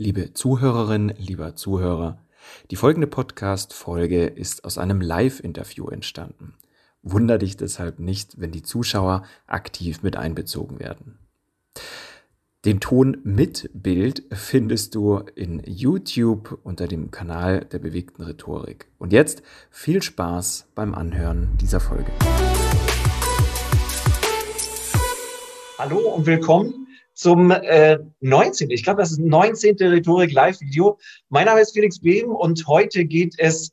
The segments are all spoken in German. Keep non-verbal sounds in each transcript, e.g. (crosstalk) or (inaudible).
Liebe Zuhörerin, lieber Zuhörer, die folgende Podcast-Folge ist aus einem Live-Interview entstanden. Wunder dich deshalb nicht, wenn die Zuschauer aktiv mit einbezogen werden. Den Ton mit Bild findest du in YouTube unter dem Kanal der bewegten Rhetorik. Und jetzt viel Spaß beim Anhören dieser Folge. Hallo und willkommen zum äh, 19. Ich glaube, das ist 19. Rhetorik Live-Video. Mein Name ist Felix Beben und heute geht es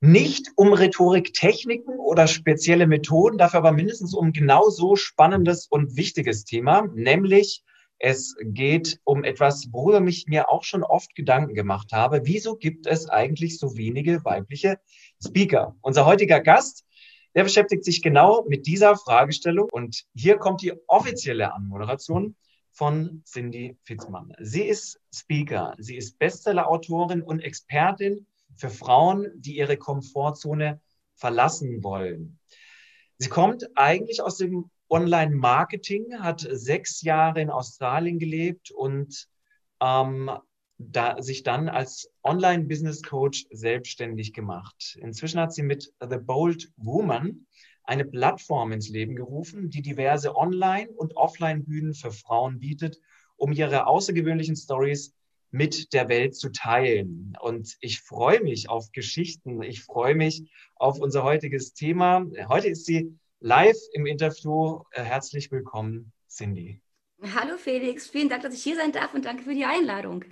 nicht um Rhetoriktechniken oder spezielle Methoden, dafür aber mindestens um genau so spannendes und wichtiges Thema, nämlich es geht um etwas, worüber ich mir auch schon oft Gedanken gemacht habe. Wieso gibt es eigentlich so wenige weibliche Speaker? Unser heutiger Gast, der beschäftigt sich genau mit dieser Fragestellung und hier kommt die offizielle Anmoderation von Cindy Fitzmann. Sie ist Speaker, sie ist Bestseller-Autorin und Expertin für Frauen, die ihre Komfortzone verlassen wollen. Sie kommt eigentlich aus dem Online-Marketing, hat sechs Jahre in Australien gelebt und ähm, da, sich dann als Online-Business-Coach selbstständig gemacht. Inzwischen hat sie mit The Bold Woman eine Plattform ins Leben gerufen, die diverse Online- und Offline-Bühnen für Frauen bietet, um ihre außergewöhnlichen Stories mit der Welt zu teilen. Und ich freue mich auf Geschichten. Ich freue mich auf unser heutiges Thema. Heute ist sie live im Interview. Äh, herzlich willkommen, Cindy. Hallo Felix, vielen Dank, dass ich hier sein darf und danke für die Einladung.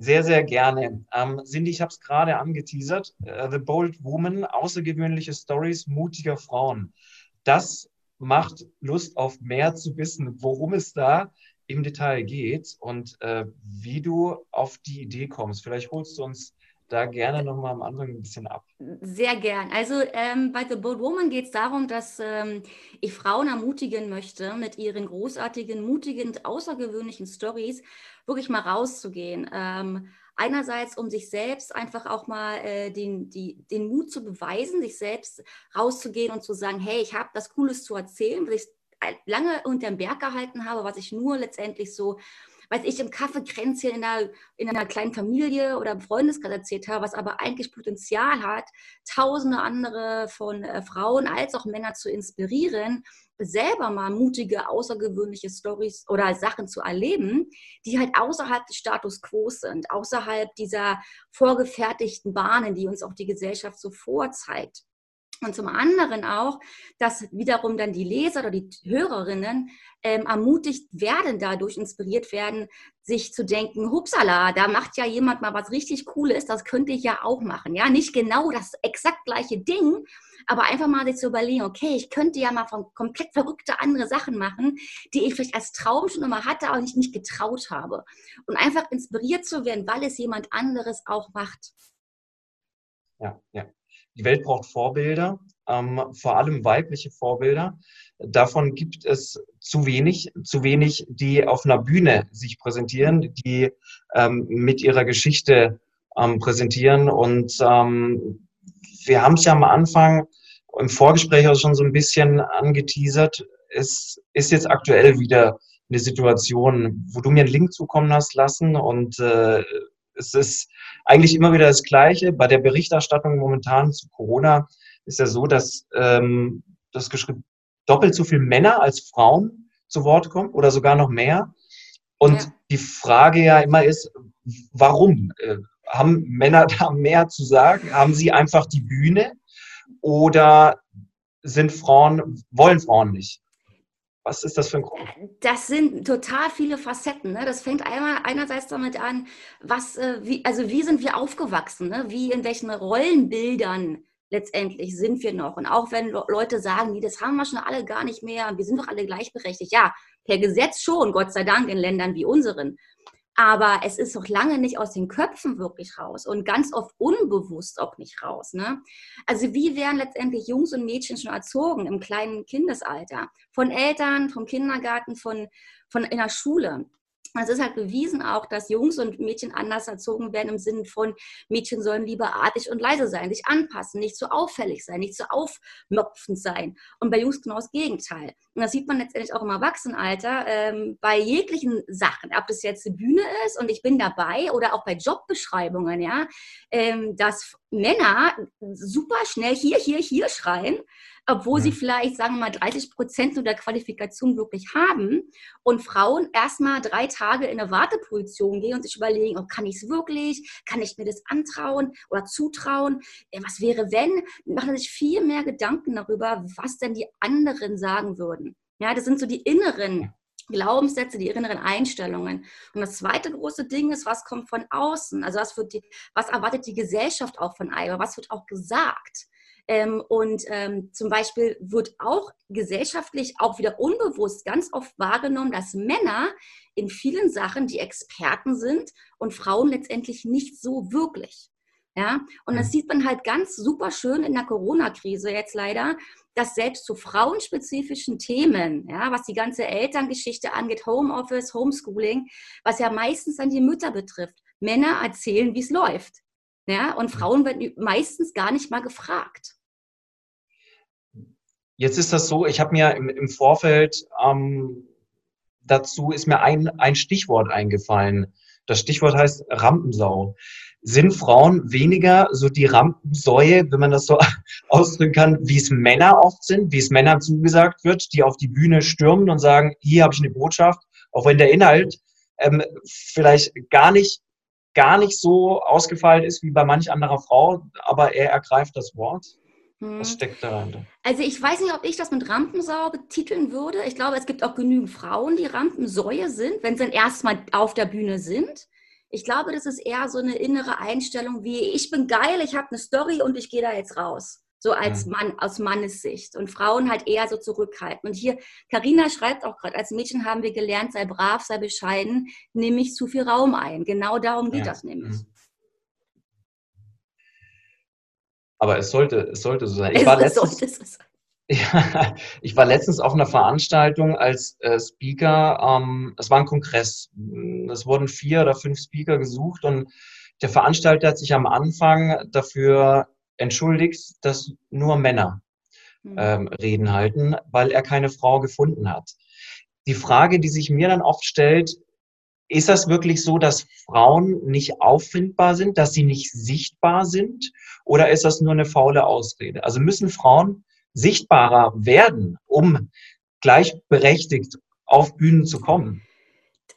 Sehr, sehr gerne. Ähm, Cindy, ich habe es gerade angeteasert. Uh, The Bold Woman, außergewöhnliche Stories mutiger Frauen. Das macht Lust auf mehr zu wissen, worum es da im Detail geht und äh, wie du auf die Idee kommst. Vielleicht holst du uns da gerne nochmal am Anfang ein bisschen ab. Sehr gern. Also ähm, bei The Bold Woman geht es darum, dass ähm, ich Frauen ermutigen möchte, mit ihren großartigen, mutigen, außergewöhnlichen Stories wirklich mal rauszugehen. Ähm, einerseits, um sich selbst einfach auch mal äh, den, die, den Mut zu beweisen, sich selbst rauszugehen und zu sagen, hey, ich habe das Cooles zu erzählen, was ich lange unter dem Berg gehalten habe, was ich nur letztendlich so weiß ich, im Kaffeekränzchen in einer, in einer kleinen Familie oder im Freundeskreis erzählt habe, was aber eigentlich Potenzial hat, tausende andere von äh, Frauen als auch Männer zu inspirieren, selber mal mutige, außergewöhnliche Stories oder Sachen zu erleben, die halt außerhalb des Status quo sind, außerhalb dieser vorgefertigten Bahnen, die uns auch die Gesellschaft so vorzeigt. Und zum anderen auch, dass wiederum dann die Leser oder die Hörerinnen ähm, ermutigt werden, dadurch inspiriert werden, sich zu denken, hupsala, da macht ja jemand mal was richtig Cooles, das könnte ich ja auch machen. Ja, nicht genau das exakt gleiche Ding, aber einfach mal sich zu überlegen, okay, ich könnte ja mal von komplett verrückte andere Sachen machen, die ich vielleicht als Traum schon immer hatte, aber nicht, nicht getraut habe. Und einfach inspiriert zu werden, weil es jemand anderes auch macht. Ja, ja. Die Welt braucht Vorbilder, ähm, vor allem weibliche Vorbilder. Davon gibt es zu wenig, zu wenig, die auf einer Bühne sich präsentieren, die ähm, mit ihrer Geschichte ähm, präsentieren. Und ähm, wir haben es ja am Anfang im Vorgespräch auch schon so ein bisschen angeteasert. Es ist jetzt aktuell wieder eine Situation, wo du mir einen Link zukommen hast lassen und äh, es ist eigentlich immer wieder das Gleiche. Bei der Berichterstattung momentan zu Corona ist ja so, dass ähm, das geschrieben doppelt so viele Männer als Frauen zu Wort kommen oder sogar noch mehr. Und ja. die Frage ja immer ist, warum? Äh, haben Männer da mehr zu sagen? Haben sie einfach die Bühne? Oder sind Frauen, wollen Frauen nicht? Was ist das für ein Grund? Das sind total viele Facetten. Ne? Das fängt einmal einerseits damit an, was, äh, wie, also wie sind wir aufgewachsen? Ne? Wie in welchen Rollenbildern letztendlich sind wir noch? Und auch wenn Leute sagen, nee, das haben wir schon alle gar nicht mehr, wir sind doch alle gleichberechtigt. Ja, per Gesetz schon, Gott sei Dank, in Ländern wie unseren aber es ist noch lange nicht aus den Köpfen wirklich raus und ganz oft unbewusst auch nicht raus. Ne? Also wie werden letztendlich Jungs und Mädchen schon erzogen im kleinen Kindesalter? Von Eltern, vom Kindergarten, von, von in der Schule. Es ist halt bewiesen auch, dass Jungs und Mädchen anders erzogen werden im Sinne von Mädchen sollen lieber artig und leise sein, sich anpassen, nicht so auffällig sein, nicht so aufmopfend sein. Und bei Jungs genau das Gegenteil. Und das sieht man letztendlich auch im Erwachsenenalter ähm, bei jeglichen Sachen, ob das jetzt eine Bühne ist und ich bin dabei oder auch bei Jobbeschreibungen, ja, ähm, dass Männer super schnell hier, hier, hier schreien obwohl ja. sie vielleicht, sagen wir mal, 30 Prozent der Qualifikation wirklich haben und Frauen erstmal drei Tage in eine Warteposition gehen und sich überlegen, oh, kann ich es wirklich, kann ich mir das antrauen oder zutrauen, was wäre wenn, machen sich viel mehr Gedanken darüber, was denn die anderen sagen würden. Ja, das sind so die inneren Glaubenssätze, die inneren Einstellungen. Und das zweite große Ding ist, was kommt von außen? Also was, wird die, was erwartet die Gesellschaft auch von einem? Was wird auch gesagt? Ähm, und ähm, zum Beispiel wird auch gesellschaftlich auch wieder unbewusst ganz oft wahrgenommen, dass Männer in vielen Sachen die Experten sind und Frauen letztendlich nicht so wirklich. Ja, und das sieht man halt ganz super schön in der Corona-Krise jetzt leider, dass selbst zu frauenspezifischen Themen, ja, was die ganze Elterngeschichte angeht, Homeoffice, Homeschooling, was ja meistens dann die Mütter betrifft, Männer erzählen, wie es läuft. Ja, und Frauen werden meistens gar nicht mal gefragt. Jetzt ist das so, ich habe mir im, im Vorfeld ähm, dazu ist mir ein, ein Stichwort eingefallen. Das Stichwort heißt Rampensau. Sind Frauen weniger so die Rampensäue, wenn man das so (laughs) ausdrücken kann, wie es Männer oft sind, wie es Männern zugesagt wird, die auf die Bühne stürmen und sagen, hier habe ich eine Botschaft, auch wenn der Inhalt ähm, vielleicht gar nicht, gar nicht so ausgefeilt ist wie bei manch anderer Frau, aber er ergreift das Wort? Was steckt dahinter? Also ich weiß nicht, ob ich das mit Rampensau betiteln würde. Ich glaube, es gibt auch genügend Frauen, die Rampensäue sind, wenn sie dann erstmal auf der Bühne sind. Ich glaube, das ist eher so eine innere Einstellung wie, ich bin geil, ich habe eine Story und ich gehe da jetzt raus. So als ja. Mann, aus Mannes Sicht. Und Frauen halt eher so zurückhalten. Und hier, Karina schreibt auch gerade, als Mädchen haben wir gelernt, sei brav, sei bescheiden, nehme ich zu viel Raum ein. Genau darum geht ja. das nämlich. Mhm. Aber es sollte, es sollte so sein. Ich war, letztens, (laughs) ja, ich war letztens auf einer Veranstaltung als äh, Speaker. Ähm, es war ein Kongress. Es wurden vier oder fünf Speaker gesucht und der Veranstalter hat sich am Anfang dafür entschuldigt, dass nur Männer hm. ähm, Reden halten, weil er keine Frau gefunden hat. Die Frage, die sich mir dann oft stellt, ist das wirklich so, dass Frauen nicht auffindbar sind, dass sie nicht sichtbar sind? Oder ist das nur eine faule Ausrede? Also müssen Frauen sichtbarer werden, um gleichberechtigt auf Bühnen zu kommen?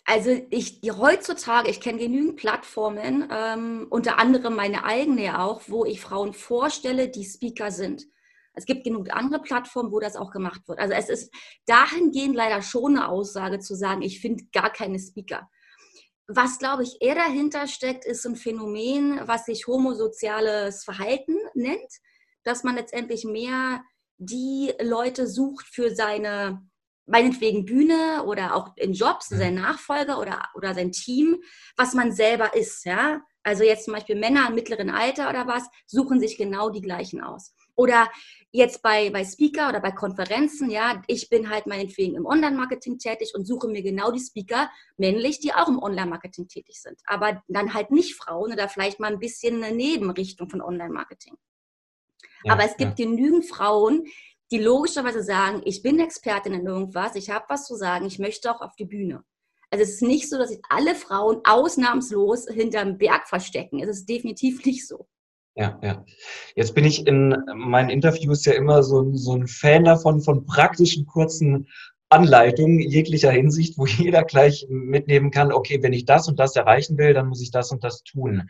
Also ich heutzutage, ich kenne genügend Plattformen, ähm, unter anderem meine eigene auch, wo ich Frauen vorstelle, die Speaker sind. Es gibt genug andere Plattformen, wo das auch gemacht wird. Also es ist dahingehend leider schon eine Aussage zu sagen, ich finde gar keine Speaker. Was, glaube ich, eher dahinter steckt, ist ein Phänomen, was sich homosoziales Verhalten nennt, dass man letztendlich mehr die Leute sucht für seine, meinetwegen Bühne oder auch in Jobs, sein Nachfolger oder, oder sein Team, was man selber ist. Ja? Also jetzt zum Beispiel Männer im mittleren Alter oder was, suchen sich genau die gleichen aus. Oder jetzt bei, bei Speaker oder bei Konferenzen, ja, ich bin halt meinetwegen im Online-Marketing tätig und suche mir genau die Speaker männlich, die auch im Online-Marketing tätig sind. Aber dann halt nicht Frauen oder vielleicht mal ein bisschen eine Nebenrichtung von Online-Marketing. Ja, Aber es gibt ja. genügend Frauen, die logischerweise sagen, ich bin Expertin in irgendwas, ich habe was zu sagen, ich möchte auch auf die Bühne. Also es ist nicht so, dass sich alle Frauen ausnahmslos hinterm Berg verstecken. Es ist definitiv nicht so. Ja, ja. Jetzt bin ich in meinen Interviews ja immer so, so ein Fan davon, von praktischen kurzen Anleitungen jeglicher Hinsicht, wo (laughs) jeder gleich mitnehmen kann, okay, wenn ich das und das erreichen will, dann muss ich das und das tun.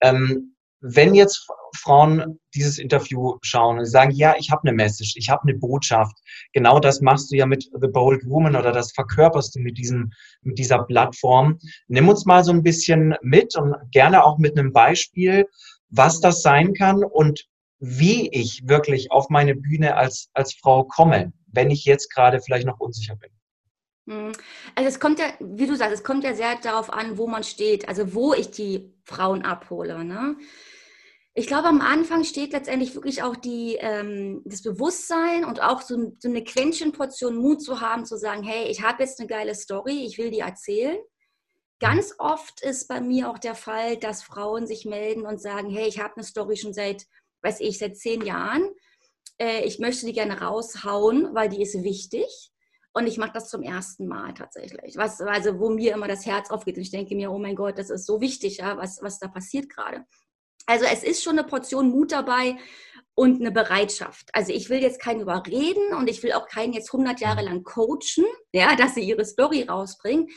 Ähm, wenn jetzt Frauen dieses Interview schauen und sagen, ja, ich habe eine Message, ich habe eine Botschaft, genau das machst du ja mit The Bold Woman oder das verkörperst du mit, diesem, mit dieser Plattform. Nimm uns mal so ein bisschen mit und gerne auch mit einem Beispiel, was das sein kann und wie ich wirklich auf meine Bühne als, als Frau komme, wenn ich jetzt gerade vielleicht noch unsicher bin. Hm. Also es kommt ja, wie du sagst, es kommt ja sehr darauf an, wo man steht, also wo ich die Frauen abhole. Ne? Ich glaube, am Anfang steht letztendlich wirklich auch die, ähm, das Bewusstsein und auch so, so eine Quäntchenportion Mut zu haben, zu sagen, hey, ich habe jetzt eine geile Story, ich will die erzählen. Ganz oft ist bei mir auch der Fall, dass Frauen sich melden und sagen, hey, ich habe eine Story schon seit, weiß ich, seit zehn Jahren. Äh, ich möchte die gerne raushauen, weil die ist wichtig. Und ich mache das zum ersten Mal tatsächlich. Was, also wo mir immer das Herz aufgeht und ich denke mir, oh mein Gott, das ist so wichtig, ja, was, was da passiert gerade. Also es ist schon eine Portion Mut dabei und eine Bereitschaft. Also ich will jetzt keinen überreden und ich will auch keinen jetzt 100 Jahre lang coachen, ja, dass sie ihre Story rausbringen.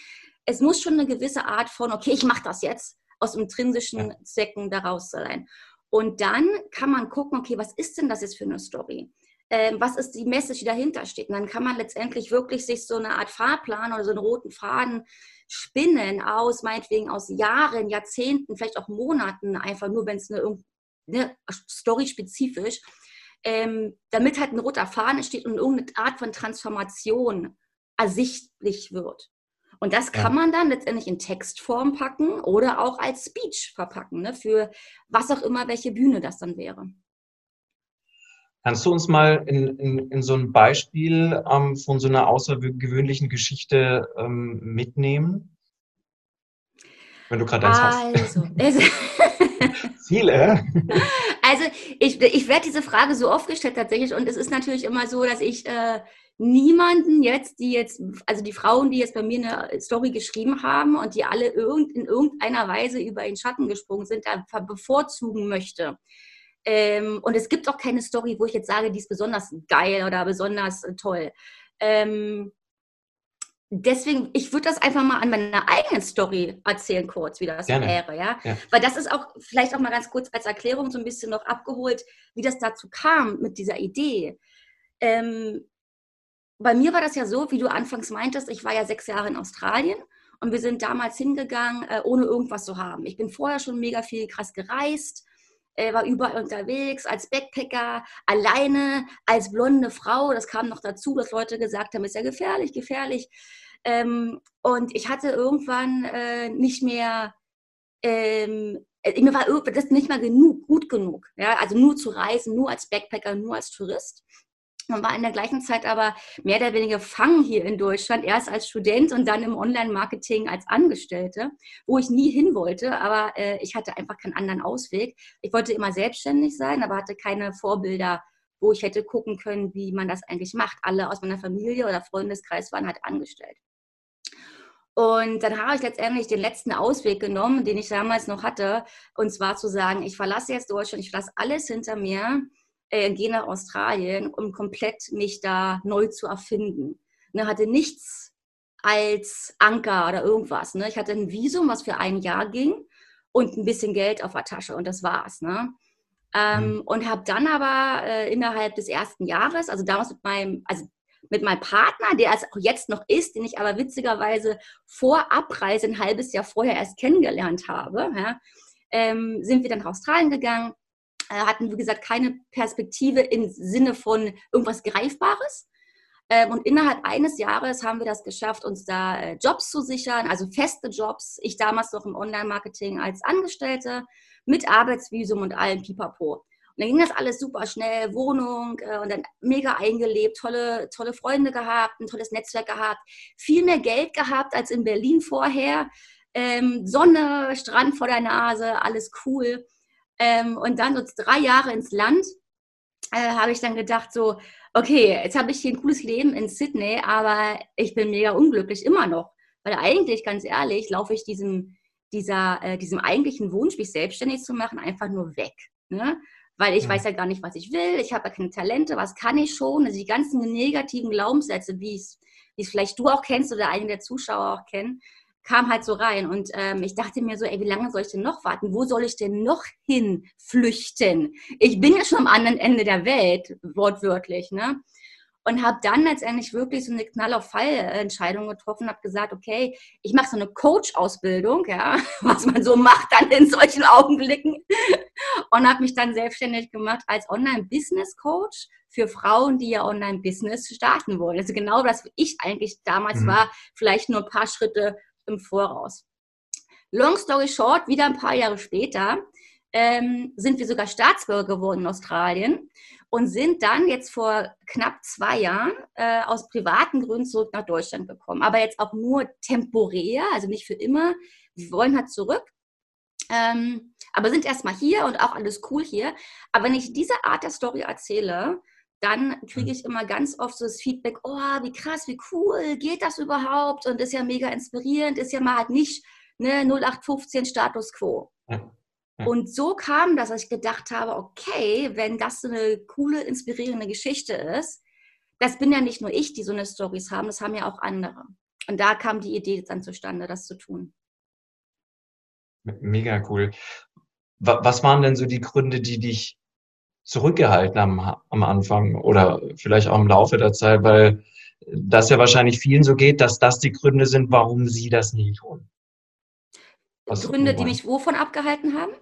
Es muss schon eine gewisse Art von, okay, ich mache das jetzt, aus intrinsischen Zwecken daraus sein. Und dann kann man gucken, okay, was ist denn das jetzt für eine Story? ähm, was ist die Message, die dahinter steht. Und dann kann man letztendlich wirklich sich so eine Art Fahrplan oder so einen roten Faden spinnen aus, meinetwegen aus Jahren, Jahrzehnten, vielleicht auch Monaten, einfach nur, wenn es eine, eine Story spezifisch, ähm, damit halt ein roter Faden entsteht und irgendeine Art von Transformation ersichtlich wird. Und das kann ja. man dann letztendlich in Textform packen oder auch als Speech verpacken, ne, für was auch immer, welche Bühne das dann wäre. Kannst du uns mal in, in, in so ein Beispiel ähm, von so einer außergewöhnlichen Geschichte ähm, mitnehmen? Wenn du gerade eins also, (laughs) hast. Viele. (laughs) Also ich, ich werde diese Frage so oft gestellt tatsächlich und es ist natürlich immer so, dass ich äh, niemanden jetzt, die jetzt, also die Frauen, die jetzt bei mir eine Story geschrieben haben und die alle irgend, in irgendeiner Weise über den Schatten gesprungen sind, da bevorzugen möchte. Ähm, und es gibt auch keine Story, wo ich jetzt sage, die ist besonders geil oder besonders äh, toll. Ähm, deswegen, ich würde das einfach mal an meiner eigenen Story erzählen, kurz, wie das Gerne. wäre, ja? ja? Weil das ist auch vielleicht auch mal ganz kurz als Erklärung so ein bisschen noch abgeholt, wie das dazu kam mit dieser Idee. Ähm, bei mir war das ja so, wie du anfangs meintest, ich war ja sechs Jahre in Australien und wir sind damals hingegangen, äh, ohne irgendwas zu haben. Ich bin vorher schon mega viel krass gereist, äh, war überall unterwegs als Backpacker, alleine, als blonde Frau. Das kam noch dazu, dass Leute gesagt haben, ist ja gefährlich, gefährlich. Ähm, und ich hatte irgendwann äh, nicht mehr, ähm, äh, mir war das nicht mal genug, gut genug. Ja? Also nur zu reisen, nur als Backpacker, nur als Tourist und war in der gleichen Zeit aber mehr oder weniger fangen hier in Deutschland, erst als Student und dann im Online-Marketing als Angestellte, wo ich nie hin wollte, aber äh, ich hatte einfach keinen anderen Ausweg. Ich wollte immer selbstständig sein, aber hatte keine Vorbilder, wo ich hätte gucken können, wie man das eigentlich macht. Alle aus meiner Familie oder Freundeskreis waren halt angestellt. Und dann habe ich letztendlich den letzten Ausweg genommen, den ich damals noch hatte, und zwar zu sagen, ich verlasse jetzt Deutschland, ich lasse alles hinter mir äh, gehe nach Australien, um komplett mich da neu zu erfinden. Ne, hatte nichts als Anker oder irgendwas. Ne? Ich hatte ein Visum, was für ein Jahr ging und ein bisschen Geld auf der Tasche und das war's. Ne? Ähm, mhm. Und habe dann aber äh, innerhalb des ersten Jahres, also damals mit meinem, also mit meinem Partner, der es auch jetzt noch ist, den ich aber witzigerweise vor Abreise ein halbes Jahr vorher erst kennengelernt habe, ja, ähm, sind wir dann nach Australien gegangen hatten, wie gesagt, keine Perspektive im Sinne von irgendwas Greifbares. Ähm, und innerhalb eines Jahres haben wir das geschafft, uns da äh, Jobs zu sichern, also feste Jobs. Ich damals noch im Online-Marketing als Angestellte mit Arbeitsvisum und allem Pipapo. Und dann ging das alles super schnell, Wohnung äh, und dann mega eingelebt, tolle, tolle Freunde gehabt, ein tolles Netzwerk gehabt, viel mehr Geld gehabt als in Berlin vorher. Ähm, Sonne, Strand vor der Nase, alles cool. Ähm, und dann so drei Jahre ins Land äh, habe ich dann gedacht, so, okay, jetzt habe ich hier ein cooles Leben in Sydney, aber ich bin mega unglücklich immer noch. Weil eigentlich, ganz ehrlich, laufe ich diesem, dieser, äh, diesem eigentlichen Wunsch, mich selbstständig zu machen, einfach nur weg. Ne? Weil ich ja. weiß ja gar nicht, was ich will, ich habe ja keine Talente, was kann ich schon? Also die ganzen negativen Glaubenssätze, wie es vielleicht du auch kennst oder einige der Zuschauer auch kennen, kam halt so rein und ähm, ich dachte mir so, ey, wie lange soll ich denn noch warten? Wo soll ich denn noch hin flüchten? Ich bin ja schon am anderen Ende der Welt, wortwörtlich, ne? Und habe dann letztendlich wirklich so eine Knall auf Fall Entscheidung getroffen, habe gesagt, okay, ich mache so eine Coach-Ausbildung, ja, (laughs) was man so macht dann in solchen Augenblicken und habe mich dann selbstständig gemacht als Online-Business-Coach für Frauen, die ja Online-Business starten wollen. Also genau das, wie ich eigentlich damals mhm. war, vielleicht nur ein paar Schritte im Voraus. Long story short, wieder ein paar Jahre später ähm, sind wir sogar Staatsbürger geworden in Australien und sind dann jetzt vor knapp zwei Jahren äh, aus privaten Gründen zurück nach Deutschland gekommen. Aber jetzt auch nur temporär, also nicht für immer. Wir wollen halt zurück. Ähm, aber sind erstmal hier und auch alles cool hier. Aber wenn ich diese Art der Story erzähle, dann kriege ich immer ganz oft so das Feedback, oh, wie krass, wie cool, geht das überhaupt? Und ist ja mega inspirierend, ist ja mal halt nicht ne, 0815 Status Quo. Ja. Ja. Und so kam das, dass ich gedacht habe, okay, wenn das so eine coole, inspirierende Geschichte ist, das bin ja nicht nur ich, die so eine Stories haben, das haben ja auch andere. Und da kam die Idee dann zustande, das zu tun. Mega cool. Was waren denn so die Gründe, die dich zurückgehalten haben am Anfang oder vielleicht auch im Laufe der Zeit, weil das ja wahrscheinlich vielen so geht, dass das die Gründe sind, warum sie das nie tun. Was Gründe, die mich wovon abgehalten haben?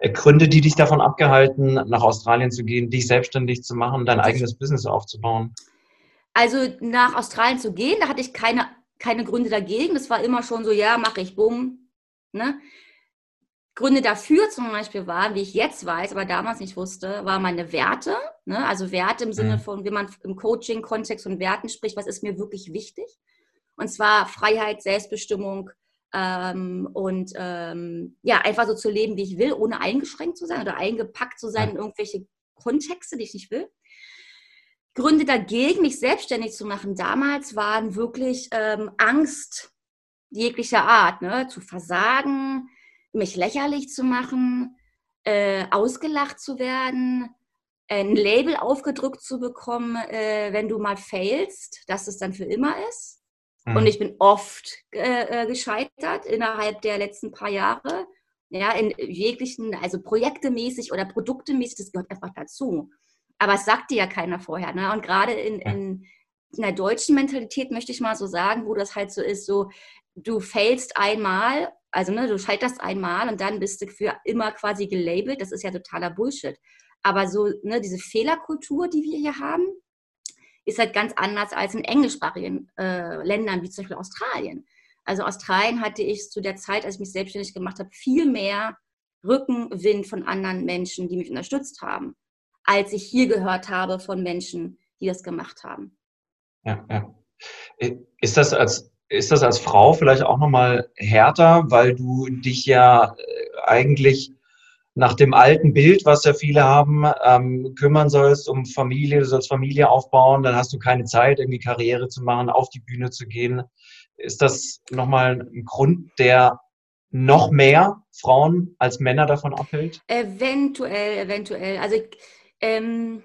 Äh, Gründe, die dich davon abgehalten, nach Australien zu gehen, dich selbstständig zu machen, dein eigenes Business aufzubauen? Also nach Australien zu gehen, da hatte ich keine, keine Gründe dagegen. Das war immer schon so, ja, mache ich, bumm. Ne? Gründe dafür zum Beispiel waren, wie ich jetzt weiß, aber damals nicht wusste, waren meine Werte. Ne? Also Werte im Sinne mhm. von, wie man im Coaching-Kontext von Werten spricht, was ist mir wirklich wichtig? Und zwar Freiheit, Selbstbestimmung ähm, und ähm, ja, einfach so zu leben, wie ich will, ohne eingeschränkt zu sein oder eingepackt zu sein in irgendwelche Kontexte, die ich nicht will. Gründe dagegen, mich selbstständig zu machen damals waren wirklich ähm, Angst jeglicher Art, ne? zu versagen, mich lächerlich zu machen, äh, ausgelacht zu werden, ein Label aufgedrückt zu bekommen, äh, wenn du mal failst, dass es dann für immer ist. Mhm. Und ich bin oft äh, äh, gescheitert innerhalb der letzten paar Jahre. Ja, in jeglichen, also projektemäßig oder produktemäßig, das gehört einfach dazu. Aber es sagt dir ja keiner vorher. Ne? Und gerade in, in, in der deutschen Mentalität möchte ich mal so sagen, wo das halt so ist, so du failst einmal also ne, du scheiterst einmal und dann bist du für immer quasi gelabelt. Das ist ja totaler Bullshit. Aber so ne, diese Fehlerkultur, die wir hier haben, ist halt ganz anders als in englischsprachigen äh, Ländern wie zum Beispiel Australien. Also Australien hatte ich zu der Zeit, als ich mich selbstständig gemacht habe, viel mehr Rückenwind von anderen Menschen, die mich unterstützt haben, als ich hier gehört habe von Menschen, die das gemacht haben. Ja, ja. Ist das als ist das als Frau vielleicht auch nochmal härter, weil du dich ja äh, eigentlich nach dem alten Bild, was ja viele haben, ähm, kümmern sollst um Familie, du sollst Familie aufbauen, dann hast du keine Zeit, irgendwie Karriere zu machen, auf die Bühne zu gehen. Ist das nochmal ein Grund, der noch mehr Frauen als Männer davon abhält? Eventuell, eventuell. Also ähm,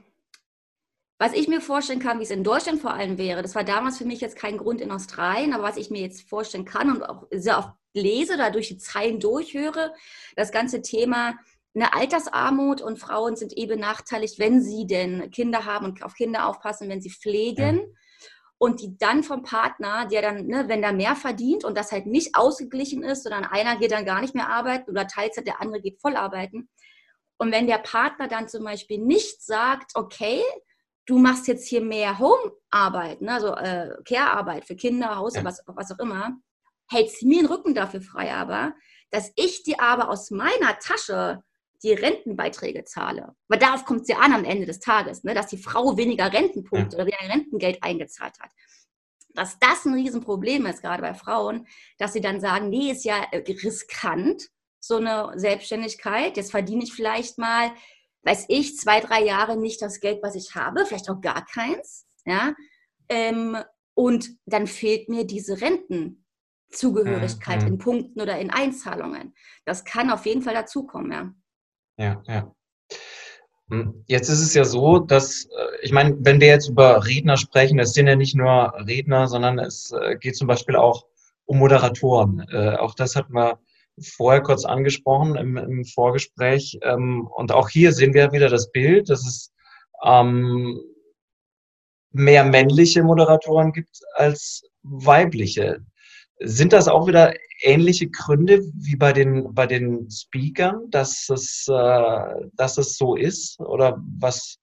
was ich mir vorstellen kann, wie es in Deutschland vor allem wäre, das war damals für mich jetzt kein Grund in Australien, aber was ich mir jetzt vorstellen kann und auch sehr oft lese, da durch die Zeilen durchhöre, das ganze Thema eine Altersarmut und Frauen sind eh benachteiligt, wenn sie denn Kinder haben und auf Kinder aufpassen, wenn sie pflegen. Ja. Und die dann vom Partner, der dann, ne, wenn der mehr verdient und das halt nicht ausgeglichen ist, sondern einer geht dann gar nicht mehr arbeiten oder Teilzeit, der andere geht voll arbeiten. Und wenn der Partner dann zum Beispiel nicht sagt, okay, du machst jetzt hier mehr Home-Arbeit, ne? also äh, Care-Arbeit für Kinder, Haus, ja. was, was auch immer, hältst mir den Rücken dafür frei, aber dass ich dir aber aus meiner Tasche die Rentenbeiträge zahle. Weil darauf kommt es ja an am Ende des Tages, ne? dass die Frau weniger Rentenpunkte ja. oder weniger Rentengeld eingezahlt hat. Dass das ein Riesenproblem ist, gerade bei Frauen, dass sie dann sagen, nee, ist ja äh, riskant, so eine Selbstständigkeit. Jetzt verdiene ich vielleicht mal weiß ich, zwei, drei Jahre nicht das Geld, was ich habe, vielleicht auch gar keins. Ja? Ähm, und dann fehlt mir diese Rentenzugehörigkeit mhm. in Punkten oder in Einzahlungen. Das kann auf jeden Fall dazukommen, ja. Ja, ja. Hm, jetzt ist es ja so, dass, äh, ich meine, wenn wir jetzt über Redner sprechen, es sind ja nicht nur Redner, sondern es äh, geht zum Beispiel auch um Moderatoren. Äh, auch das hatten wir vorher kurz angesprochen im, im Vorgespräch. Ähm, und auch hier sehen wir wieder das Bild, dass es ähm, mehr männliche Moderatoren gibt als weibliche. Sind das auch wieder ähnliche Gründe wie bei den, bei den Speakern, dass es, äh, dass es so ist? Oder was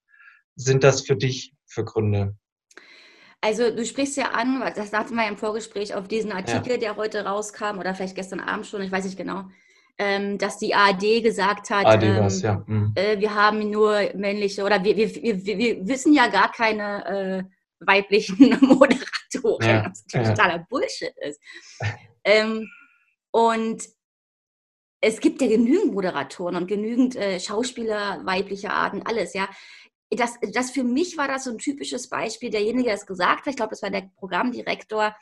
sind das für dich für Gründe? Also du sprichst ja an, das hatten wir ja im Vorgespräch, auf diesen Artikel, ja. der heute rauskam oder vielleicht gestern Abend schon, ich weiß nicht genau. ähm, dass die ARD gesagt hat, ARD ähm, ja. Mhm. äh, wir haben nur männliche oder wir, wir, wir, wir wissen ja gar keine äh, weiblichen (laughs) Moderatoren, Ja, was totaler Bullshit ist. ähm, und es gibt ja genügend Moderatoren und genügend äh, Schauspieler weiblicher Arten, alles, ja. Das, das für mich war das so ein typisches Beispiel, derjenige, der es gesagt hat, ich glaube, das war der Programmdirektor,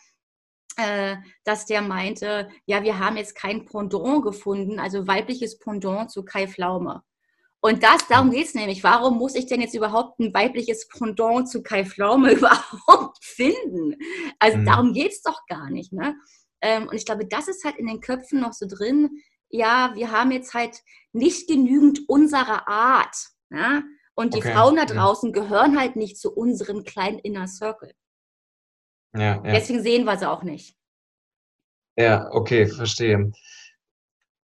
äh, dass der meinte, ja, wir haben jetzt kein Pendant gefunden, also weibliches Pendant zu Kai Pflaume. Und das, darum geht es nämlich. Warum muss ich denn jetzt überhaupt ein weibliches Pendant zu Kai Pflaume (laughs) überhaupt finden? Also Mhm. darum geht es doch gar nicht. Ne? Ähm, und ich glaube, das ist halt in den Köpfen noch so drin. Ja, wir haben jetzt halt nicht genügend unserer Art. Ja? Und die Okay, Frauen da draußen gehören halt nicht zu unserem kleinen Inner Circle. Ja, ja. Deswegen sehen wir sie auch nicht. Ja, okay, verstehe.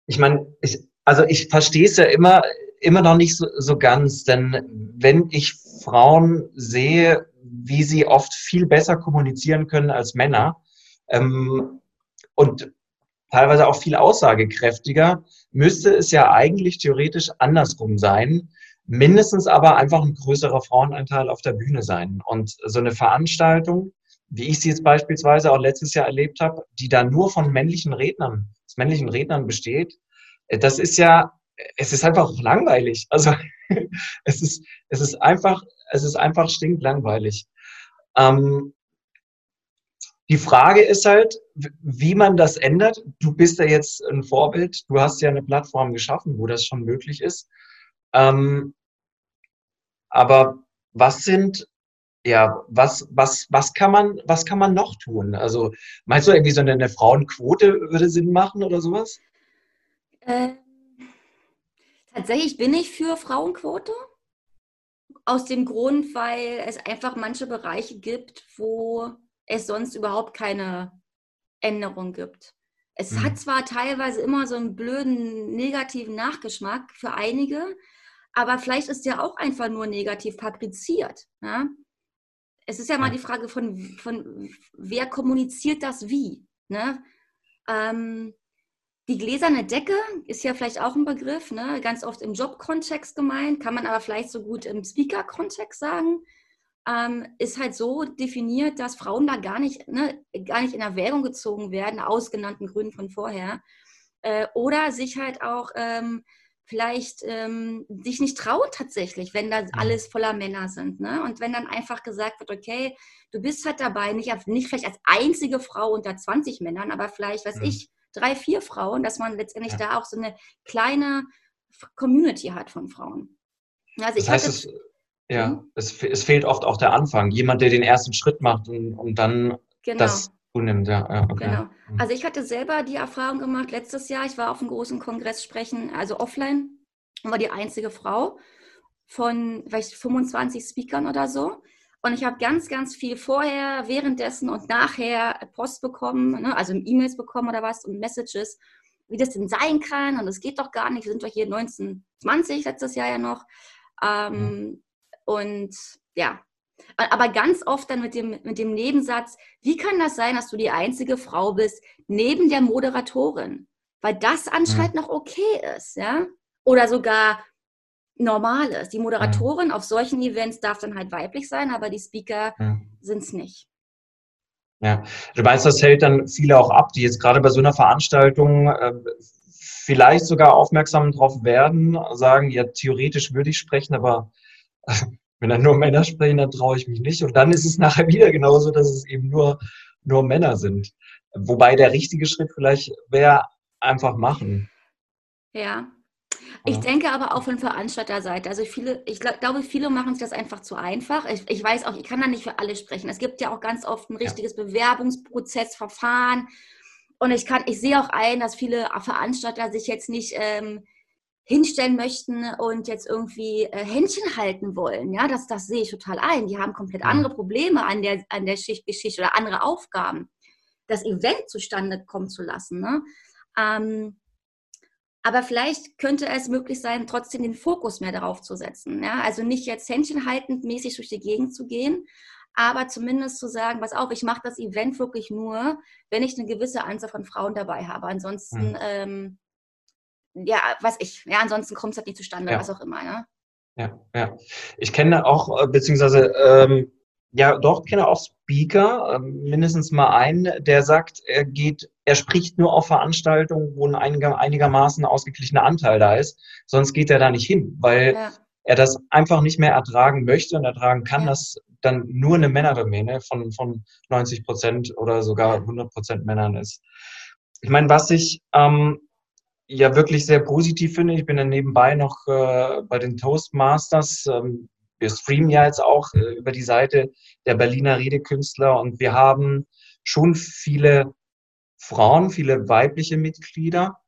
Ich meine, ich, also ich verstehe es ja immer, immer noch nicht so, so ganz, denn wenn ich Frauen sehe, wie sie oft viel besser kommunizieren können als Männer ähm, und teilweise auch viel aussagekräftiger, müsste es ja eigentlich theoretisch andersrum sein, mindestens aber einfach ein größerer Frauenanteil auf der Bühne sein. Und so eine Veranstaltung, wie ich sie jetzt beispielsweise auch letztes Jahr erlebt habe, die da nur von männlichen Rednern, aus männlichen Rednern besteht, äh, das ist ja, es ist einfach langweilig. (laughs) Also es ist, es ist einfach, es ist einfach stinklangweilig. Ähm, die Frage ist halt, wie man das ändert. Du bist ja jetzt ein Vorbild. Du hast ja eine Plattform geschaffen, wo das schon möglich ist. Ähm, aber was sind, ja, was, was, was kann man, was kann man noch tun? Also, meinst du irgendwie so eine, eine Frauenquote würde Sinn machen oder sowas? Ähm, tatsächlich bin ich für Frauenquote. Aus dem Grund, weil es einfach manche Bereiche gibt, wo es sonst überhaupt keine Änderung gibt. Es Mhm. hat zwar teilweise immer so einen blöden negativen Nachgeschmack für einige, aber vielleicht ist der auch einfach nur negativ fabriziert. Ja? Es ist ja mal die Frage von, von wer kommuniziert das wie. Ne? Ähm, die gläserne Decke ist ja vielleicht auch ein Begriff, ne? ganz oft im Jobkontext gemeint, kann man aber vielleicht so gut im Speaker-Kontext sagen. Ähm, ist halt so definiert, dass Frauen da gar nicht, ne, gar nicht in Erwägung gezogen werden, aus genannten Gründen von vorher. Äh, oder sich halt auch ähm, vielleicht ähm, sich nicht trauen tatsächlich, wenn da alles voller Männer sind. Ne? Und wenn dann einfach gesagt wird, okay, du bist halt dabei, nicht, auf, nicht vielleicht als einzige Frau unter 20 Männern, aber vielleicht, weiß Mhm. ich, drei, vier Frauen, dass man letztendlich Ja. da auch so eine kleine Community hat von Frauen. Also Das ich heißt, hatte, es, ja, Mhm. es, es fehlt oft auch der Anfang. Jemand, der den ersten Schritt macht und, und dann genau. das zunimmt. Ja, ja, okay. Genau. Mhm. Also ich hatte selber die Erfahrung gemacht letztes Jahr. Ich war auf einem großen Kongress sprechen, also offline, und war die einzige Frau von vielleicht 25 Speakern oder so. Und ich habe ganz, ganz viel vorher, währenddessen und nachher Post bekommen, ne? also E-Mails bekommen oder was und Messages, wie das denn sein kann. Und es geht doch gar nicht. Wir sind doch hier 1920 letztes Jahr ja noch. Ähm, Und ja, aber ganz oft dann mit dem, mit dem Nebensatz, wie kann das sein, dass du die einzige Frau bist neben der Moderatorin? Weil das anscheinend noch okay ist, ja? Oder sogar normal ist. Die Moderatorin auf solchen Events darf dann halt weiblich sein, aber die Speaker Ja. sind es nicht. Ja, du meinst, das hält dann viele auch ab, die jetzt gerade bei so einer Veranstaltung äh, vielleicht sogar aufmerksam drauf werden, sagen, ja, theoretisch würde ich sprechen, aber wenn dann nur (laughs) Männer sprechen, dann traue ich mich nicht. Und dann ist es nachher wieder genauso, dass es eben nur, nur Männer sind. Wobei der richtige Schritt vielleicht wäre, einfach machen. Ja. Ich Ja. denke aber auch von Veranstalterseite. Also viele, ich gla- glaube, viele machen sich das einfach zu einfach. Ich, ich weiß auch, ich kann da nicht für alle sprechen. Es gibt ja auch ganz oft ein richtiges Bewerbungsprozessverfahren. Und ich kann, ich sehe auch ein, dass viele Veranstalter sich jetzt nicht ähm, hinstellen möchten und jetzt irgendwie äh, Händchen halten wollen. Ja, das, das sehe ich total ein. Die haben komplett Ja. andere Probleme an der, an der Schichtgeschichte oder andere Aufgaben, das Event zustande kommen zu lassen. Ne? Ähm, aber vielleicht könnte es möglich sein, trotzdem den Fokus mehr darauf zu setzen. Ja? Also nicht jetzt händchenhaltend mäßig durch die Gegend zu gehen, aber zumindest zu sagen, pass auf, ich mache das Event wirklich nur, wenn ich eine gewisse Anzahl von Frauen dabei habe. Ansonsten Mhm. ähm, ja, was ich. Ja, ansonsten kommt es halt nicht zustande, ja. was auch immer. Ne? Ja, ja. Ich kenne auch, äh, beziehungsweise, ähm, ja, doch, kenne auch Speaker, äh, mindestens mal einen, der sagt, er geht, er spricht nur auf Veranstaltungen, wo ein einiger, einigermaßen ausgeglichener Anteil da ist, sonst geht er da nicht hin, weil ja. er das einfach nicht mehr ertragen möchte und ertragen kann, ja. dass dann nur eine Männerdomäne von, von 90 Prozent oder sogar 100 Prozent Männern ist. Ich meine, was ich ähm, ja wirklich sehr positiv finde. Ich bin dann nebenbei noch äh, bei den Toastmasters. Ähm, wir streamen ja jetzt auch äh, über die Seite der Berliner Redekünstler und wir haben schon viele Frauen, viele weibliche Mitglieder.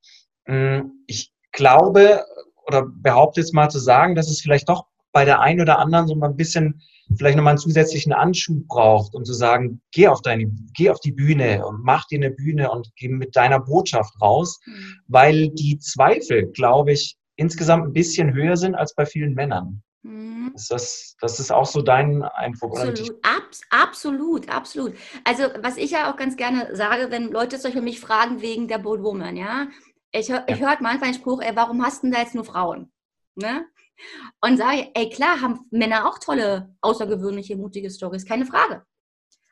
Ähm, ich glaube oder behaupte jetzt mal zu sagen, dass es vielleicht doch bei der einen oder anderen so mal ein bisschen vielleicht nochmal einen zusätzlichen Anschub braucht, um zu sagen, geh auf deine, geh auf die Bühne und mach dir eine Bühne und geh mit deiner Botschaft raus, mhm. weil die Zweifel, glaube ich, insgesamt ein bisschen höher sind als bei vielen Männern. Mhm. Ist das, das ist auch so dein Eindruck? Absolut, Abs absolut, absolut. Also was ich ja auch ganz gerne sage, wenn Leute solche mich fragen wegen der Bold Woman, ja, ich, ja. ich höre manchmal einen Spruch, ey, warum hast du da jetzt nur Frauen? Ne? Und sage, ey, klar haben Männer auch tolle, außergewöhnliche, mutige Stories, keine Frage.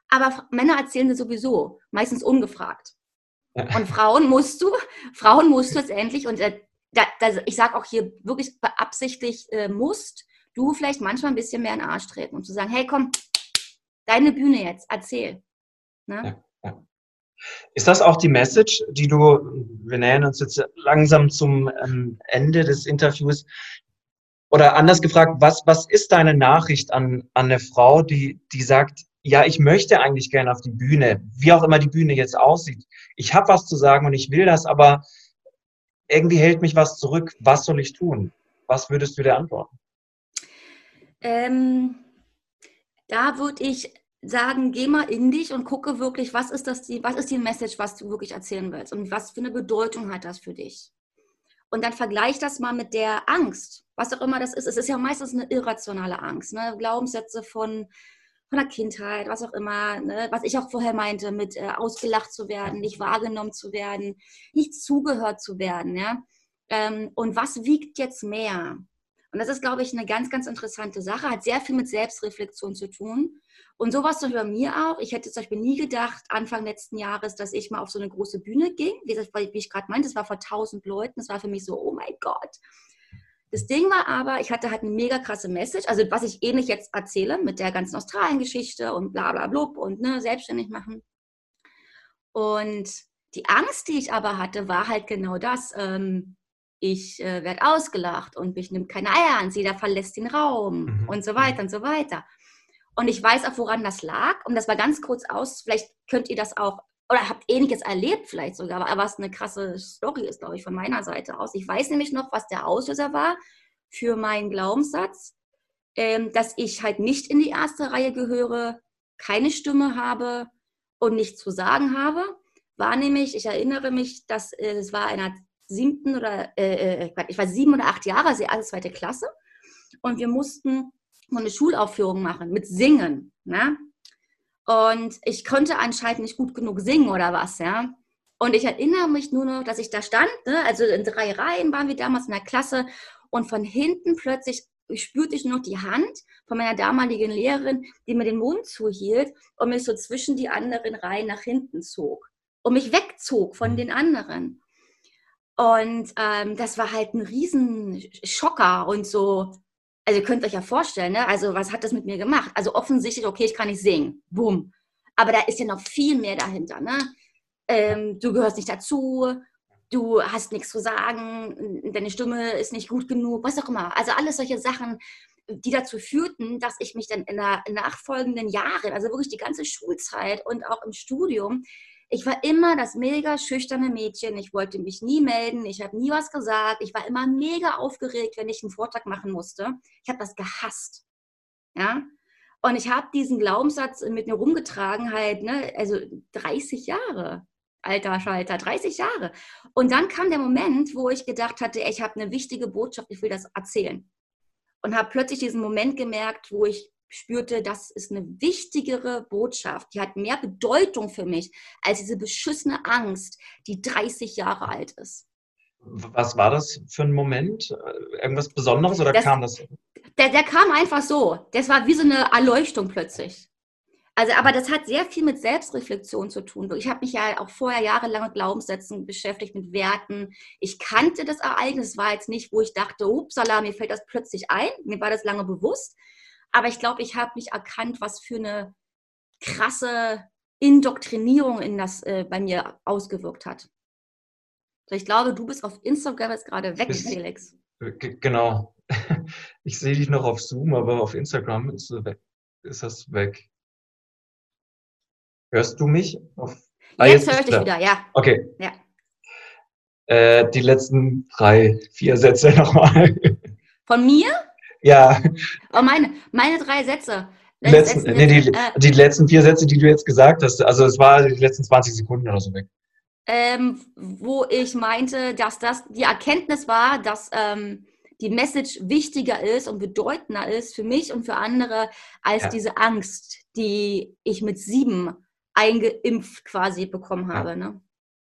Aber Männer erzählen sie sowieso, meistens ungefragt. Und (laughs) Frauen musst du, Frauen musst du letztendlich, und äh, da, da, ich sage auch hier wirklich beabsichtigt äh, musst, du vielleicht manchmal ein bisschen mehr in den Arsch treten, um zu sagen, hey, komm, deine Bühne jetzt, erzähl. Ne? Ja, ja. Ist das auch die Message, die du, wir nähern uns jetzt langsam zum ähm, Ende des Interviews, oder anders gefragt, was, was ist deine Nachricht an, an eine Frau, die, die sagt, ja, ich möchte eigentlich gerne auf die Bühne, wie auch immer die Bühne jetzt aussieht. Ich habe was zu sagen und ich will das, aber irgendwie hält mich was zurück. Was soll ich tun? Was würdest du dir antworten? Ähm, da würde ich sagen, geh mal in dich und gucke wirklich, was ist das, die, was ist die Message, was du wirklich erzählen willst und was für eine Bedeutung hat das für dich. Und dann vergleich das mal mit der Angst, was auch immer das ist. Es ist ja meistens eine irrationale Angst, ne? Glaubenssätze von, von der Kindheit, was auch immer, ne? was ich auch vorher meinte, mit äh, ausgelacht zu werden, nicht wahrgenommen zu werden, nicht zugehört zu werden. Ja? Ähm, und was wiegt jetzt mehr? Und das ist, glaube ich, eine ganz, ganz interessante Sache, hat sehr viel mit Selbstreflexion zu tun. Und sowas zum Beispiel bei mir auch. Ich hätte zum Beispiel nie gedacht, Anfang letzten Jahres, dass ich mal auf so eine große Bühne ging. Wie, wie ich gerade meinte, das war vor tausend Leuten. Das war für mich so, oh mein Gott. Das Ding war aber, ich hatte halt eine mega krasse Message. Also was ich ähnlich jetzt erzähle mit der ganzen Australien-Geschichte und bla bla blub und ne, selbstständig machen. Und die Angst, die ich aber hatte, war halt genau das. Ähm, ich äh, werde ausgelacht und mich nimmt keine Eier an, sie da verlässt den Raum mhm. und so weiter und so weiter. Und ich weiß auch, woran das lag. Um das mal ganz kurz aus, vielleicht könnt ihr das auch, oder habt ähnliches erlebt vielleicht sogar, aber was eine krasse Story ist, glaube ich, von meiner Seite aus. Ich weiß nämlich noch, was der Auslöser war für meinen Glaubenssatz, ähm, dass ich halt nicht in die erste Reihe gehöre, keine Stimme habe und nichts zu sagen habe. War nämlich, ich erinnere mich, dass äh, es war einer siebten oder, äh, äh ich war sieben oder acht Jahre, also alles zweite Klasse. Und wir mussten eine Schulaufführung machen mit Singen. Ne? Und ich konnte anscheinend nicht gut genug singen oder was, ja. Und ich erinnere mich nur noch, dass ich da stand, ne? also in drei Reihen waren wir damals in der Klasse und von hinten plötzlich spürte ich noch die Hand von meiner damaligen Lehrerin, die mir den Mund zuhielt und mich so zwischen die anderen Reihen nach hinten zog und mich wegzog von den anderen. Und ähm, das war halt ein Riesenschocker und so, also ihr könnt euch ja vorstellen, ne? also was hat das mit mir gemacht? Also offensichtlich, okay, ich kann nicht singen, boom. Aber da ist ja noch viel mehr dahinter. Ne? Ähm, du gehörst nicht dazu, du hast nichts zu sagen, deine Stimme ist nicht gut genug, was auch immer. Also alles solche Sachen, die dazu führten, dass ich mich dann in der nachfolgenden Jahren, also wirklich die ganze Schulzeit und auch im Studium, ich war immer das mega schüchterne Mädchen. Ich wollte mich nie melden. Ich habe nie was gesagt. Ich war immer mega aufgeregt, wenn ich einen Vortrag machen musste. Ich habe das gehasst. Ja. Und ich habe diesen Glaubenssatz mit mir rumgetragen, halt, ne, also 30 Jahre. Alter Schalter, 30 Jahre. Und dann kam der Moment, wo ich gedacht hatte, ich habe eine wichtige Botschaft, ich will das erzählen. Und habe plötzlich diesen Moment gemerkt, wo ich spürte, das ist eine wichtigere Botschaft. Die hat mehr Bedeutung für mich als diese beschissene Angst, die 30 Jahre alt ist. Was war das für ein Moment? Irgendwas Besonderes oder das, kam das? Der, der kam einfach so. Das war wie so eine Erleuchtung plötzlich. Also, aber das hat sehr viel mit Selbstreflexion zu tun. Ich habe mich ja auch vorher jahrelang mit Glaubenssätzen beschäftigt, mit Werten. Ich kannte das Ereignis, war jetzt nicht, wo ich dachte, upsala, mir fällt das plötzlich ein. Mir war das lange bewusst. Aber ich glaube, ich habe mich erkannt, was für eine krasse Indoktrinierung in das äh, bei mir ausgewirkt hat. Ich glaube, du bist auf Instagram jetzt gerade weg, bist, Felix. Genau. (laughs) Ich sehe dich noch auf Zoom, aber auf Instagram ist, ist das weg. Hörst du mich? Auf, ah, jetzt, jetzt höre ich dich wieder, ja. Okay. Ja. Äh, die letzten drei, vier Sätze (laughs) nochmal. Von mir? Ja. Oh, meine, meine drei Sätze. Letzten, letzten, nee, die, äh, die letzten vier Sätze, die du jetzt gesagt hast, also es war die letzten 20 Sekunden oder so weg. Ähm, wo ich meinte, dass das die Erkenntnis war, dass ähm, die Message wichtiger ist und bedeutender ist für mich und für andere als ja. diese Angst, die ich mit sieben eingeimpft quasi bekommen habe. Ja. Ne?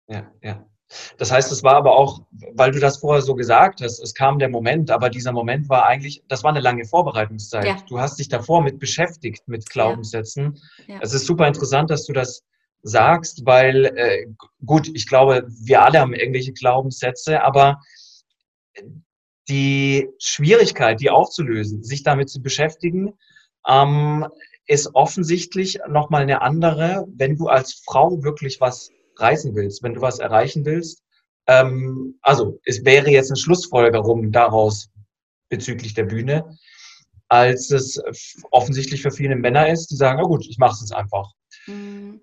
ja, ja. Das heißt, es war aber auch, weil du das vorher so gesagt hast, es kam der Moment, aber dieser Moment war eigentlich, das war eine lange Vorbereitungszeit. Ja. Du hast dich davor mit beschäftigt, mit Glaubenssätzen. Ja. Es ist super interessant, dass du das sagst, weil, äh, gut, ich glaube, wir alle haben irgendwelche Glaubenssätze, aber die Schwierigkeit, die aufzulösen, sich damit zu beschäftigen, ähm, ist offensichtlich nochmal eine andere, wenn du als Frau wirklich was reißen willst, wenn du was erreichen willst. Ähm, also es wäre jetzt eine Schlussfolgerung daraus bezüglich der Bühne, als es offensichtlich für viele Männer ist, die sagen, na gut, ich mache es jetzt einfach. Mhm.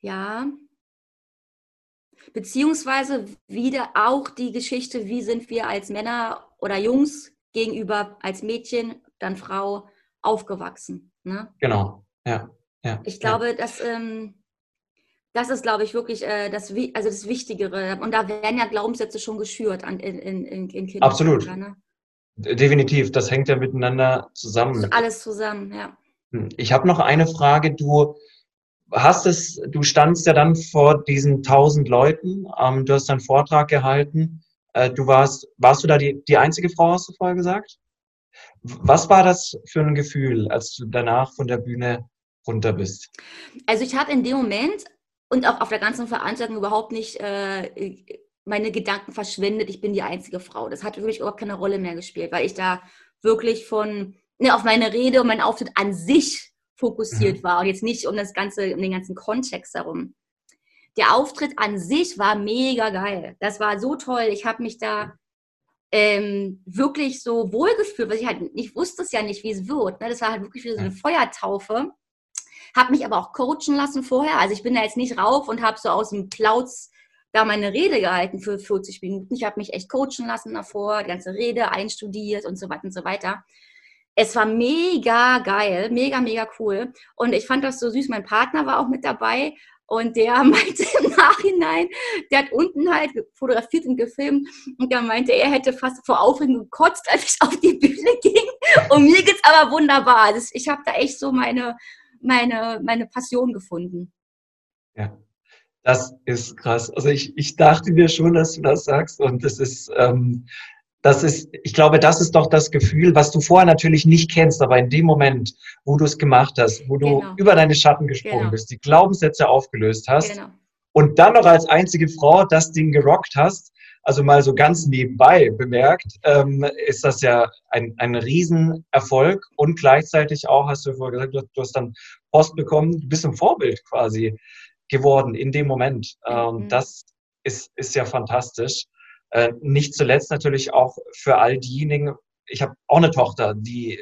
Ja. Beziehungsweise wieder auch die Geschichte, wie sind wir als Männer oder Jungs gegenüber als Mädchen, dann Frau aufgewachsen. Ne? Genau, ja. ja ich glaube, ja. dass ähm, das ist, glaube ich, wirklich äh, das, also das Wichtigere. Und da werden ja Glaubenssätze schon geschürt an, in, in, in Kindern. Absolut. Ne? Definitiv, das hängt ja miteinander zusammen. Alles zusammen, ja. Hm, ich habe noch eine Frage. Du hast es, du standst ja dann vor diesen tausend Leuten, ähm, du hast einen Vortrag gehalten. Äh, du warst, warst du da die, die einzige Frau, hast du vorher gesagt? Was war das für ein Gefühl, als du danach von der Bühne runter bist? Also ich habe in dem Moment und auch auf der ganzen Veranstaltung überhaupt nicht äh, meine Gedanken verschwendet, ich bin die einzige Frau. Das hat für mich überhaupt keine Rolle mehr gespielt, weil ich da wirklich von ne, auf meine Rede und meinen Auftritt an sich fokussiert mhm. war und jetzt nicht um das ganze, um den ganzen Kontext herum. Der Auftritt an sich war mega geil. Das war so toll. Ich habe mich da ähm, wirklich so wohlgefühlt, weil ich halt nicht wusste es ja nicht, wie es wird. Ne? Das war halt wirklich wie so eine Feuertaufe habe mich aber auch coachen lassen vorher. Also ich bin da jetzt nicht rauf und habe so aus dem Clouds da meine Rede gehalten für 40 Minuten. Ich habe mich echt coachen lassen davor, die ganze Rede einstudiert und so weiter und so weiter. Es war mega geil, mega, mega cool. Und ich fand das so süß. Mein Partner war auch mit dabei und der (laughs) meinte im Nachhinein, der hat unten halt fotografiert und gefilmt und der meinte, er hätte fast vor Aufregung gekotzt, (laughs) als ich auf die Bühne ging. Und mir geht's aber wunderbar. Also ich habe da echt so meine, meine, meine Passion gefunden. Ja, das ist krass. Also ich, ich dachte mir schon, dass du das sagst und das ist, ähm, das ist, ich glaube, das ist doch das Gefühl, was du vorher natürlich nicht kennst, aber in dem Moment, wo du es gemacht hast, wo du genau. über deine Schatten gesprungen genau. bist, die Glaubenssätze aufgelöst hast genau. und dann noch als einzige Frau das Ding gerockt hast, also mal so ganz nebenbei bemerkt, ähm, ist das ja ein, ein Riesenerfolg und gleichzeitig auch, hast du vorher gesagt, du hast dann Post bekommen, du bist ein Vorbild quasi geworden in dem Moment. Ähm, mhm. Das ist, ist ja fantastisch. Äh, nicht zuletzt natürlich auch für all diejenigen, ich habe auch eine Tochter, die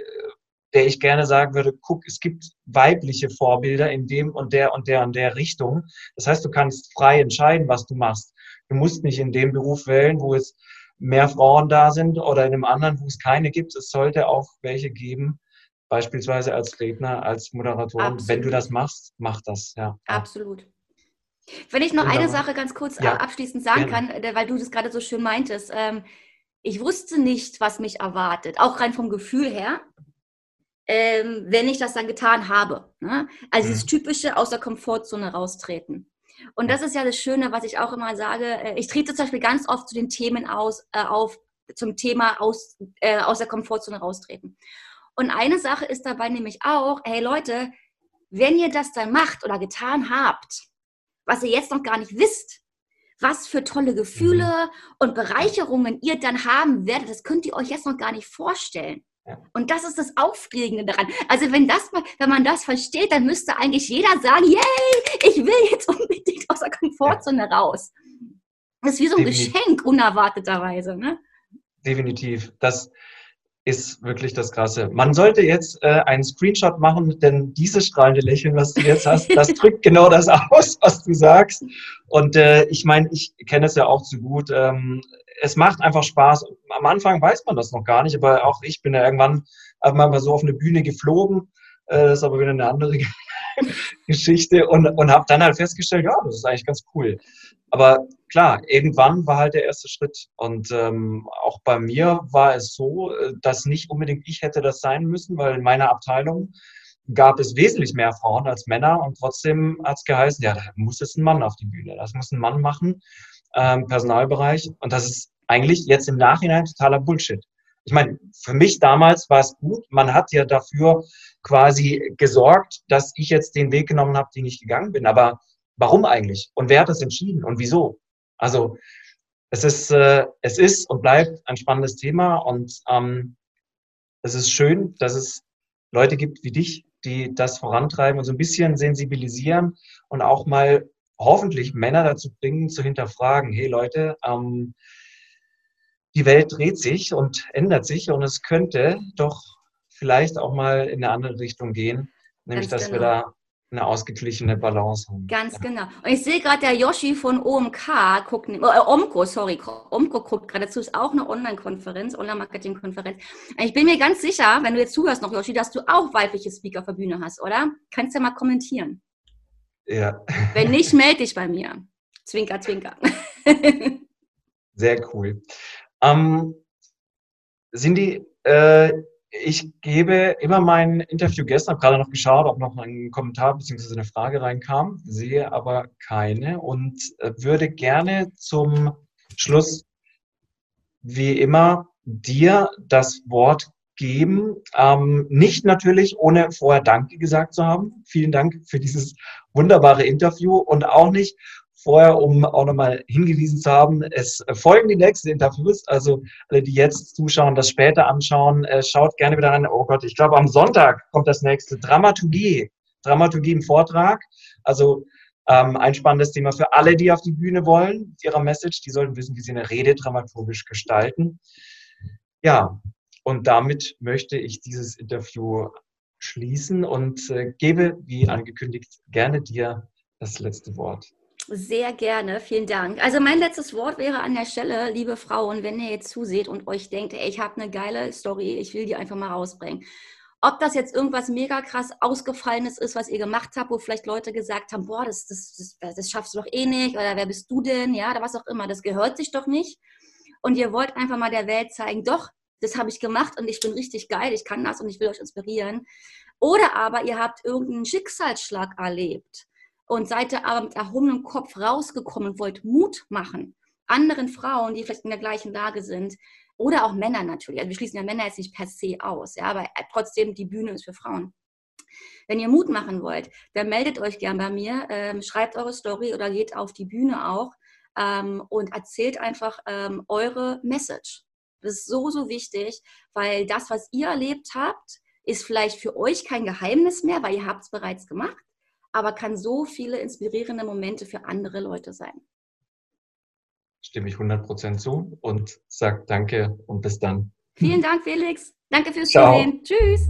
der ich gerne sagen würde, guck, es gibt weibliche Vorbilder in dem und der und der und der Richtung. Das heißt, du kannst frei entscheiden, was du machst. Du musst nicht in dem Beruf wählen, wo es mehr Frauen da sind oder in einem anderen, wo es keine gibt. Es sollte auch welche geben, beispielsweise als Redner, als Moderatorin. Absolut. Wenn du das machst, mach das. Ja. Absolut. Wenn ich noch Wunderbar. eine Sache ganz kurz ja. abschließend sagen Gerne. kann, äh, weil du das gerade so schön meintest. Ähm, ich wusste nicht, was mich erwartet, auch rein vom Gefühl her, ähm, wenn ich das dann getan habe. Ne? Also mhm. dieses typische aus der Komfortzone raustreten. Und das ist ja das Schöne, was ich auch immer sage. Äh, ich trete zum Beispiel ganz oft zu den Themen aus, äh, auf, zum Thema aus, äh, aus der Komfortzone raustreten. Und eine Sache ist dabei nämlich auch, hey Leute, wenn ihr das dann macht oder getan habt, was ihr jetzt noch gar nicht wisst, was für tolle Gefühle mhm. und Bereicherungen ihr dann haben werdet, das könnt ihr euch jetzt noch gar nicht vorstellen. Und das ist das Aufregende daran. Also wenn das, wenn man das versteht, dann müsste eigentlich jeder sagen, yay, ich will jetzt unbedingt aus der Komfortzone ja. raus. Das ist wie so ein Definitiv. Geschenk, unerwarteterweise. Ne? Definitiv. Das ist wirklich das Krasse. Man sollte jetzt äh, einen Screenshot machen, denn dieses strahlende Lächeln, was du jetzt hast, das (laughs) drückt genau das aus, was du sagst. Und äh, ich meine, ich kenne es ja auch zu gut. Ähm, es macht einfach Spaß. Am Anfang weiß man das noch gar nicht, aber auch ich bin ja irgendwann mal so auf eine Bühne geflogen. Äh, das ist aber wieder eine andere (laughs) Geschichte und, und habe dann halt festgestellt, ja, das ist eigentlich ganz cool. Aber klar, irgendwann war halt der erste Schritt. Und ähm, auch bei mir war es so, äh, dass nicht unbedingt ich hätte das sein müssen, weil in meiner Abteilung gab es wesentlich mehr Frauen als Männer und trotzdem hat es geheißen, ja, da muss jetzt ein Mann auf die Bühne, das muss ein Mann machen ähm, Personalbereich. Und das ist eigentlich jetzt im Nachhinein totaler Bullshit. Ich meine, für mich damals war es gut. Man hat ja dafür quasi gesorgt, dass ich jetzt den Weg genommen habe, den ich gegangen bin. Aber warum eigentlich? Und wer hat das entschieden und wieso? Also es ist, äh, es ist und bleibt ein spannendes Thema und ähm, es ist schön, dass es Leute gibt wie dich, die das vorantreiben und so ein bisschen sensibilisieren und auch mal hoffentlich Männer dazu bringen, zu hinterfragen, hey Leute, ähm, die Welt dreht sich und ändert sich und es könnte doch vielleicht auch mal in eine andere Richtung gehen, nämlich Ganz dass genau. wir da eine ausgeglichene Balance haben. Ganz ja. genau. Und ich sehe gerade, der Yoshi von OMK guckt, äh, Omco, sorry, Omco guckt gerade zu, ist auch eine Online-Konferenz, Online-Marketing-Konferenz. Ich bin mir ganz sicher, wenn du jetzt zuhörst noch, Yoshi, dass du auch weibliche Speaker auf der Bühne hast, oder? Kannst du ja mal kommentieren. Ja. Wenn nicht, melde dich bei mir. Zwinker, zwinker. Sehr cool. Ähm, Cindy, äh, ich gebe immer mein Interview gestern, habe gerade noch geschaut, ob noch ein Kommentar bzw. eine Frage reinkam, sehe aber keine und äh, würde gerne zum Schluss, wie immer, dir das Wort geben. Ähm, nicht natürlich, ohne vorher Danke gesagt zu haben. Vielen Dank für dieses wunderbare Interview und auch nicht vorher, um auch nochmal hingewiesen zu haben, es folgen die nächsten Interviews. Also alle, die jetzt zuschauen, das später anschauen, äh, schaut gerne wieder an. Oh Gott, ich glaube, am Sonntag kommt das nächste Dramaturgie. Dramaturgie im Vortrag. Also ähm, ein spannendes Thema für alle, die auf die Bühne wollen, mit ihrer Message. Die sollten wissen, wie sie eine Rede dramaturgisch gestalten. Ja, und damit möchte ich dieses Interview schließen und äh, gebe, wie angekündigt, gerne dir das letzte Wort. Sehr gerne, vielen Dank. Also mein letztes Wort wäre an der Stelle, liebe Frauen, wenn ihr jetzt zuseht und euch denkt, ey, ich habe eine geile Story, ich will die einfach mal rausbringen. Ob das jetzt irgendwas mega krass ausgefallenes ist, was ihr gemacht habt, wo vielleicht Leute gesagt haben, boah, das, das, das, das schaffst du doch eh nicht, oder wer bist du denn, ja, oder was auch immer, das gehört sich doch nicht. Und ihr wollt einfach mal der Welt zeigen, doch, das habe ich gemacht und ich bin richtig geil, ich kann das und ich will euch inspirieren. Oder aber ihr habt irgendeinen Schicksalsschlag erlebt und seid da aber mit erhobenem Kopf rausgekommen und wollt Mut machen anderen Frauen, die vielleicht in der gleichen Lage sind oder auch Männer natürlich. Also wir schließen ja Männer jetzt nicht per se aus, ja, aber trotzdem die Bühne ist für Frauen. Wenn ihr Mut machen wollt, dann meldet euch gern bei mir, ähm, schreibt eure Story oder geht auf die Bühne auch ähm, und erzählt einfach ähm, eure Message. Das ist so, so wichtig, weil das, was ihr erlebt habt, ist vielleicht für euch kein Geheimnis mehr, weil ihr habt es bereits gemacht, aber kann so viele inspirierende Momente für andere Leute sein. Stimme ich 100% zu und sage danke und bis dann. Vielen Dank, Felix. Danke fürs Zusehen. Tschüss.